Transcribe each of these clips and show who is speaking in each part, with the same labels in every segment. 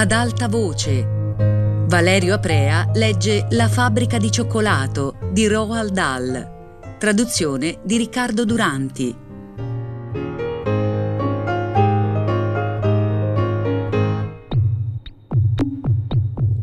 Speaker 1: ad alta voce. Valerio Aprea legge La fabbrica di cioccolato di Roald Dahl. Traduzione di Riccardo Duranti.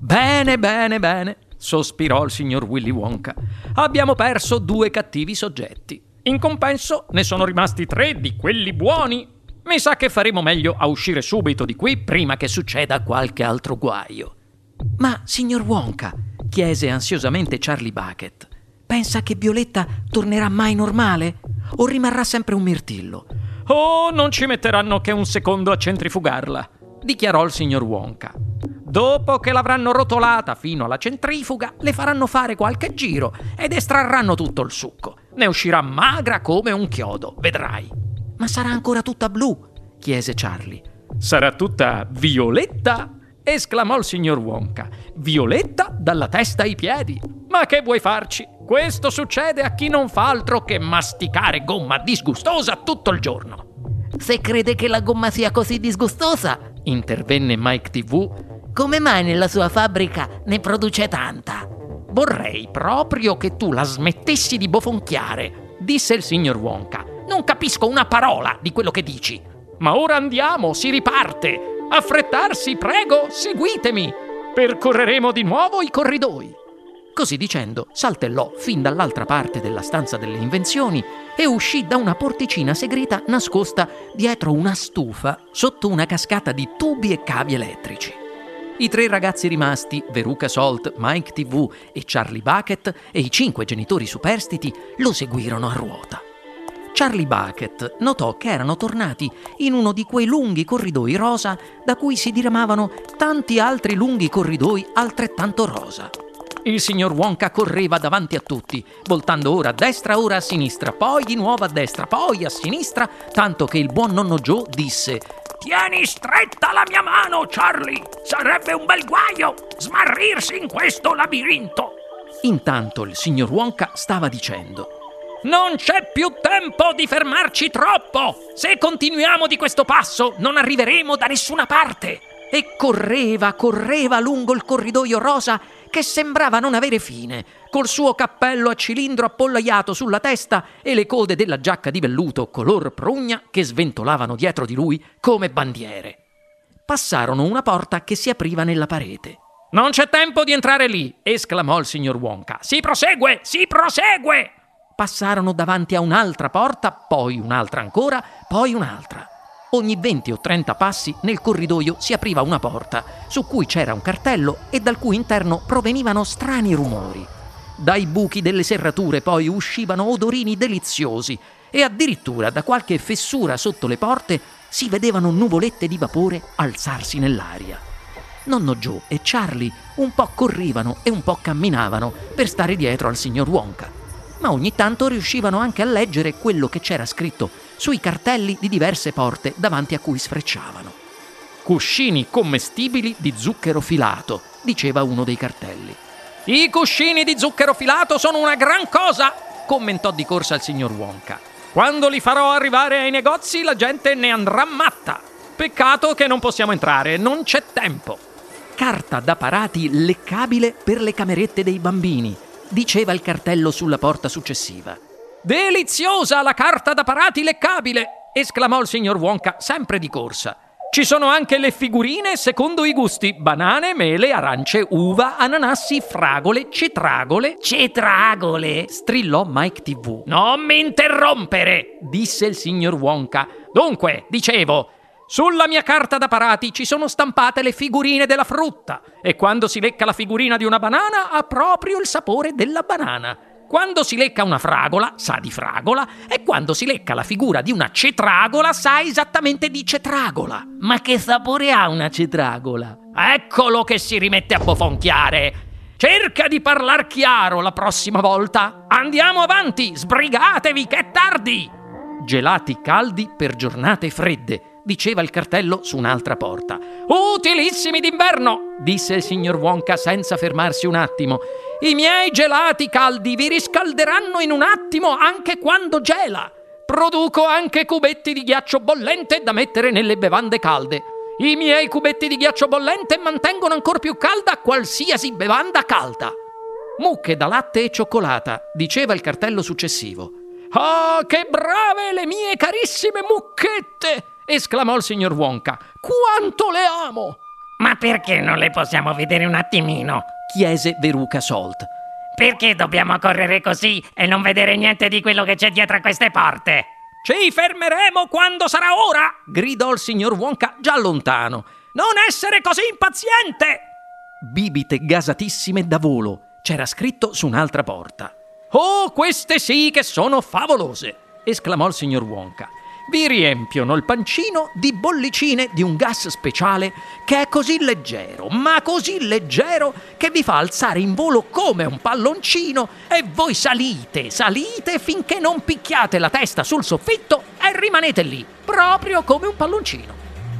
Speaker 2: Bene, bene, bene, sospirò il signor Willy Wonka. Abbiamo perso due cattivi soggetti. In compenso ne sono rimasti tre di quelli buoni. Mi sa che faremo meglio a uscire subito di qui prima che succeda qualche altro guaio. Ma, signor Wonka, chiese ansiosamente Charlie Bucket, pensa che Violetta tornerà mai normale? O rimarrà sempre un mirtillo? Oh, non ci metteranno che un secondo a centrifugarla, dichiarò il signor Wonka. Dopo che l'avranno rotolata fino alla centrifuga, le faranno fare qualche giro ed estrarranno tutto il succo. Ne uscirà magra come un chiodo, vedrai. Ma sarà ancora tutta blu? chiese Charlie. Sarà tutta violetta? esclamò il signor Wonka. Violetta dalla testa ai piedi. Ma che vuoi farci? Questo succede a chi non fa altro che masticare gomma disgustosa tutto il giorno.
Speaker 3: Se crede che la gomma sia così disgustosa,
Speaker 2: intervenne Mike TV,
Speaker 3: come mai nella sua fabbrica ne produce tanta?
Speaker 2: Vorrei proprio che tu la smettessi di bofonchiare, disse il signor Wonka. Non capisco una parola di quello che dici. Ma ora andiamo, si riparte. Affrettarsi, prego, seguitemi. Percorreremo di nuovo i corridoi. Così dicendo, saltellò fin dall'altra parte della stanza delle invenzioni e uscì da una porticina segreta nascosta dietro una stufa sotto una cascata di tubi e cavi elettrici. I tre ragazzi rimasti, Veruca Salt, Mike TV e Charlie Bucket, e i cinque genitori superstiti lo seguirono a ruota. Charlie Bucket notò che erano tornati in uno di quei lunghi corridoi rosa da cui si diramavano tanti altri lunghi corridoi altrettanto rosa. Il signor Wonka correva davanti a tutti, voltando ora a destra, ora a sinistra, poi di nuovo a destra, poi a sinistra, tanto che il buon nonno Joe disse
Speaker 4: Tieni stretta la mia mano, Charlie! Sarebbe un bel guaio smarrirsi in questo labirinto!
Speaker 2: Intanto il signor Wonka stava dicendo non c'è più tempo di fermarci troppo! Se continuiamo di questo passo non arriveremo da nessuna parte! E correva, correva lungo il corridoio rosa che sembrava non avere fine, col suo cappello a cilindro appollaiato sulla testa e le code della giacca di velluto color prugna che sventolavano dietro di lui come bandiere. Passarono una porta che si apriva nella parete. Non c'è tempo di entrare lì, esclamò il signor Wonka. Si prosegue, si prosegue! Passarono davanti a un'altra porta, poi un'altra ancora, poi un'altra. Ogni 20 o 30 passi nel corridoio si apriva una porta, su cui c'era un cartello e dal cui interno provenivano strani rumori. Dai buchi delle serrature poi uscivano odorini deliziosi e addirittura da qualche fessura sotto le porte si vedevano nuvolette di vapore alzarsi nell'aria. Nonno Joe e Charlie un po' corrivano e un po' camminavano per stare dietro al signor Wonka, ma ogni tanto riuscivano anche a leggere quello che c'era scritto sui cartelli di diverse porte davanti a cui sfrecciavano. Cuscini commestibili di zucchero filato, diceva uno dei cartelli. I cuscini di zucchero filato sono una gran cosa, commentò di corsa il signor Wonka. Quando li farò arrivare ai negozi la gente ne andrà matta. Peccato che non possiamo entrare, non c'è tempo. Carta da parati leccabile per le camerette dei bambini, diceva il cartello sulla porta successiva. Deliziosa la carta da parati leccabile! esclamò il signor Wonka, sempre di corsa. Ci sono anche le figurine secondo i gusti: banane, mele, arance, uva, ananassi, fragole, cetragole.
Speaker 3: Cetragole?
Speaker 2: strillò Mike TV. Non mi interrompere! disse il signor Wonka. Dunque, dicevo, sulla mia carta da parati ci sono stampate le figurine della frutta e quando si lecca la figurina di una banana ha proprio il sapore della banana. Quando si lecca una fragola, sa di fragola, e quando si lecca la figura di una cetragola, sa esattamente di cetragola.
Speaker 3: Ma che sapore ha una cetragola?
Speaker 4: Eccolo che si rimette a bofonchiare. Cerca di parlar chiaro la prossima volta. Andiamo avanti, sbrigatevi, che è tardi.
Speaker 2: Gelati caldi per giornate fredde diceva il cartello su un'altra porta. Utilissimi d'inverno, disse il signor Wonka senza fermarsi un attimo. I miei gelati caldi vi riscalderanno in un attimo anche quando gela. Produco anche cubetti di ghiaccio bollente da mettere nelle bevande calde. I miei cubetti di ghiaccio bollente mantengono ancora più calda qualsiasi bevanda calda. Mucche da latte e cioccolata, diceva il cartello successivo. Ah, che brave le mie carissime mucchette! Esclamò il signor Wonka. Quanto le amo!
Speaker 3: Ma perché non le possiamo vedere un attimino?
Speaker 2: chiese Veruca Salt.
Speaker 3: Perché dobbiamo correre così e non vedere niente di quello che c'è dietro a queste porte?
Speaker 2: Ci fermeremo quando sarà ora! gridò il signor Wonka già lontano. Non essere così impaziente! Bibite gasatissime da volo. C'era scritto su un'altra porta. Oh, queste sì che sono favolose! esclamò il signor Wonka vi riempiono il pancino di bollicine di un gas speciale che è così leggero, ma così leggero che vi fa alzare in volo come un palloncino e voi salite, salite finché non picchiate la testa sul soffitto e rimanete lì, proprio come un palloncino.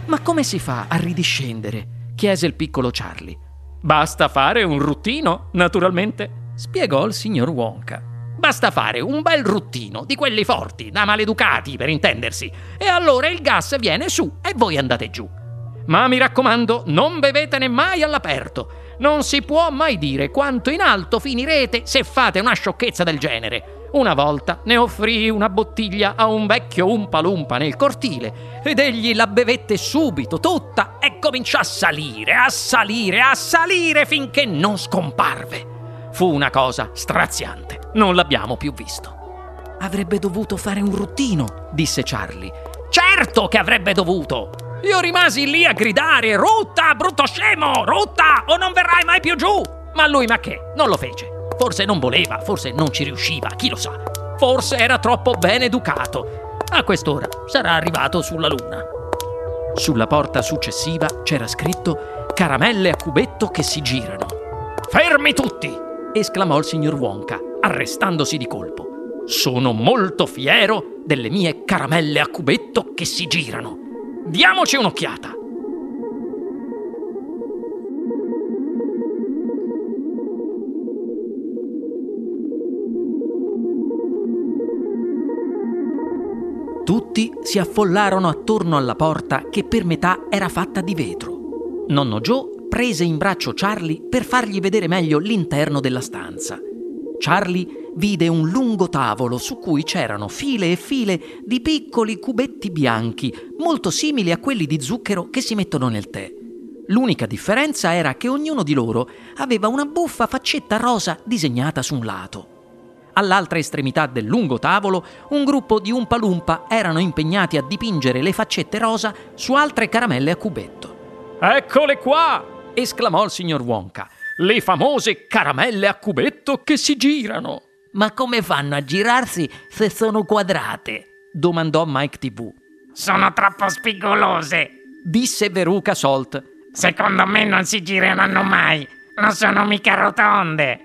Speaker 2: Ma come si fa a ridiscendere? chiese il piccolo Charlie. Basta fare un ruttino, naturalmente, spiegò il signor Wonka. Basta fare un bel ruttino di quelli forti, da maleducati per intendersi, e allora il gas viene su e voi andate giù. Ma mi raccomando, non bevetene mai all'aperto. Non si può mai dire quanto in alto finirete se fate una sciocchezza del genere. Una volta ne offrì una bottiglia a un vecchio umpalumpa nel cortile ed egli la bevette subito tutta e cominciò a salire, a salire, a salire finché non scomparve. Fu una cosa straziante. Non l'abbiamo più visto. Avrebbe dovuto fare un ruttino, disse Charlie. Certo che avrebbe dovuto! Io rimasi lì a gridare: Rutta, brutto scemo! Rutta, o non verrai mai più giù! Ma lui, ma che? Non lo fece. Forse non voleva, forse non ci riusciva, chi lo sa. Forse era troppo ben educato. A quest'ora sarà arrivato sulla luna. Sulla porta successiva c'era scritto caramelle a cubetto che si girano. Fermi tutti! Esclamò il signor Wonka, arrestandosi di colpo. Sono molto fiero delle mie caramelle a cubetto che si girano. Diamoci un'occhiata. Tutti si affollarono attorno alla porta che per metà era fatta di vetro. Nonno Joe prese in braccio Charlie per fargli vedere meglio l'interno della stanza. Charlie vide un lungo tavolo su cui c'erano file e file di piccoli cubetti bianchi, molto simili a quelli di zucchero che si mettono nel tè. L'unica differenza era che ognuno di loro aveva una buffa faccetta rosa disegnata su un lato. All'altra estremità del lungo tavolo, un gruppo di Umpalumpa erano impegnati a dipingere le faccette rosa su altre caramelle a cubetto. Eccole qua! Esclamò il signor Wonka. Le famose caramelle a cubetto che si girano.
Speaker 3: Ma come fanno a girarsi se sono quadrate?
Speaker 2: domandò Mike TV.
Speaker 3: Sono troppo spigolose,
Speaker 2: disse Veruca Salt.
Speaker 3: Secondo me non si gireranno mai. Non sono mica rotonde.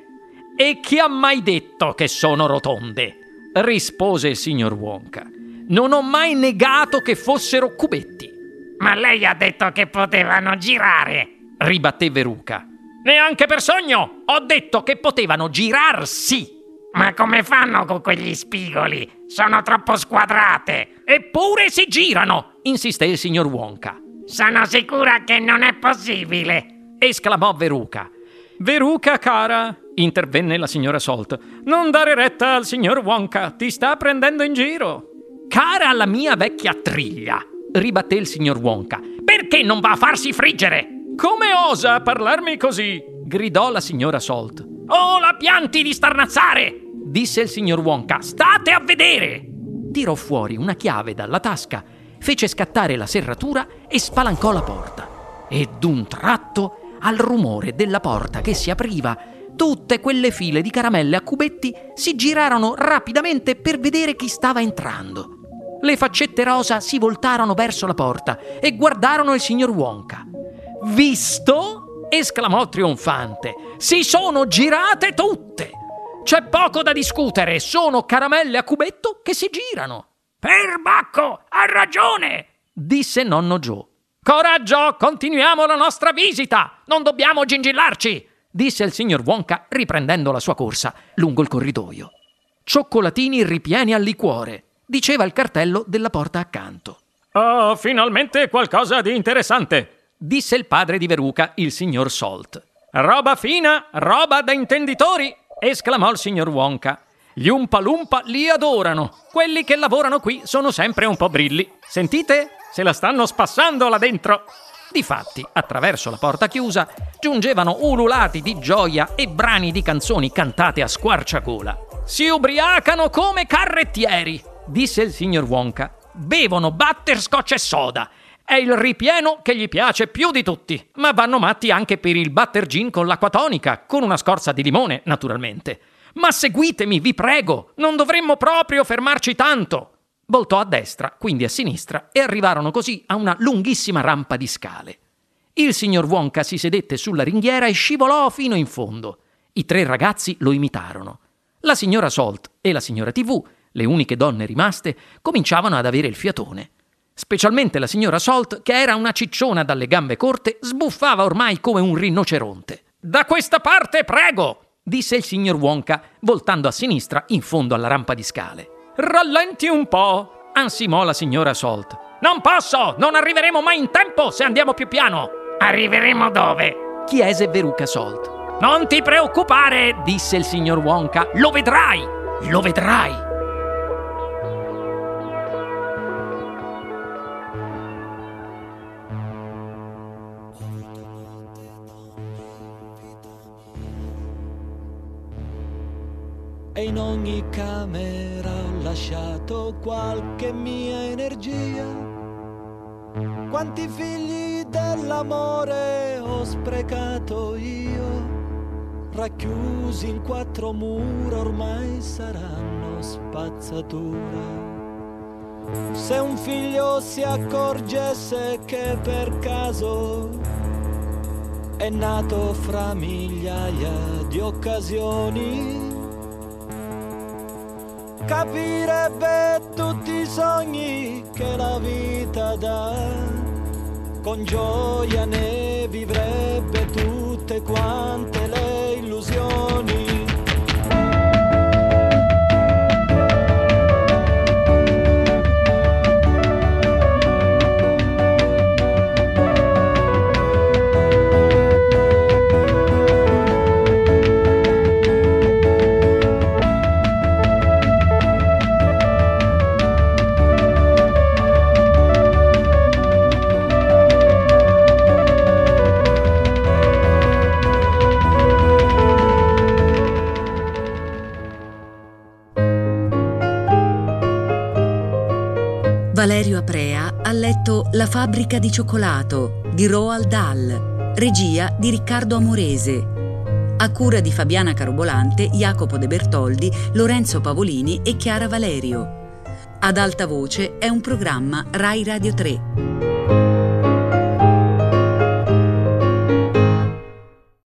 Speaker 2: E chi ha mai detto che sono rotonde? rispose il signor Wonka. Non ho mai negato che fossero cubetti.
Speaker 3: Ma lei ha detto che potevano girare
Speaker 2: ribatté Veruca. Neanche per sogno! Ho detto che potevano girarsi!
Speaker 3: Ma come fanno con quegli spigoli? Sono troppo squadrate!
Speaker 2: Eppure si girano! insisté il signor Wonka.
Speaker 3: Sono sicura che non è possibile!
Speaker 2: esclamò Veruca. Veruca, cara, intervenne la signora Salt, non dare retta al signor Wonka, ti sta prendendo in giro. Cara la mia vecchia triglia, ribatté il signor Wonka, perché non va a farsi friggere? Come osa parlarmi così? gridò la signora Salt. Oh, la pianti di starnazzare! disse il signor Wonka. State a vedere! Tirò fuori una chiave dalla tasca, fece scattare la serratura e spalancò la porta. E d'un tratto, al rumore della porta che si apriva, tutte quelle file di caramelle a cubetti si girarono rapidamente per vedere chi stava entrando. Le faccette rosa si voltarono verso la porta e guardarono il signor Wonka. Visto? esclamò trionfante. Si sono girate tutte. C'è poco da discutere, sono caramelle a cubetto che si girano.
Speaker 3: Perbacco, ha ragione,
Speaker 2: disse nonno Joe. Coraggio, continuiamo la nostra visita. Non dobbiamo gingillarci, disse il signor Wonka riprendendo la sua corsa lungo il corridoio. Cioccolatini ripieni al liquore, diceva il cartello della porta accanto. Oh, finalmente qualcosa di interessante, disse il padre di Veruca, il signor Salt. Roba fina, roba da intenditori, esclamò il signor Wonka. Gli Umpa Lumpa li adorano. Quelli che lavorano qui sono sempre un po' brilli. Sentite? Se la stanno spassando là dentro. Difatti, attraverso la porta chiusa, giungevano ululati di gioia e brani di canzoni cantate a squarciagola. Si ubriacano come carrettieri, disse il signor Wonka. Bevono butterscotch e soda. È il ripieno che gli piace più di tutti, ma vanno matti anche per il butter gin con l'acqua tonica, con una scorza di limone, naturalmente. Ma seguitemi, vi prego, non dovremmo proprio fermarci tanto. Voltò a destra, quindi a sinistra, e arrivarono così a una lunghissima rampa di scale. Il signor Wonka si sedette sulla ringhiera e scivolò fino in fondo. I tre ragazzi lo imitarono. La signora Salt e la signora TV, le uniche donne rimaste, cominciavano ad avere il fiatone. Specialmente la signora Salt, che era una cicciona dalle gambe corte, sbuffava ormai come un rinoceronte. Da questa parte, prego! disse il signor Wonka, voltando a sinistra in fondo alla rampa di scale. Rallenti un po', ansimò la signora Salt. Non posso! Non arriveremo mai in tempo se andiamo più piano!
Speaker 3: Arriveremo dove?
Speaker 2: chiese Veruca Salt. Non ti preoccupare, disse il signor Wonka. Lo vedrai! Lo vedrai!
Speaker 5: In ogni camera ho lasciato qualche mia energia. Quanti figli dell'amore ho sprecato io, racchiusi in quattro mura ormai saranno spazzatura. Se un figlio si accorgesse che per caso è nato fra migliaia di occasioni, capirebbe tutti i sogni che la vita dà, con gioia ne vivrebbe tutte quante le illusioni.
Speaker 1: Valerio Aprea ha letto La fabbrica di cioccolato di Roald Dahl, regia di Riccardo Amorese. A cura di Fabiana Carobolante, Jacopo De Bertoldi, Lorenzo Pavolini e Chiara Valerio. Ad alta voce è un programma Rai Radio 3.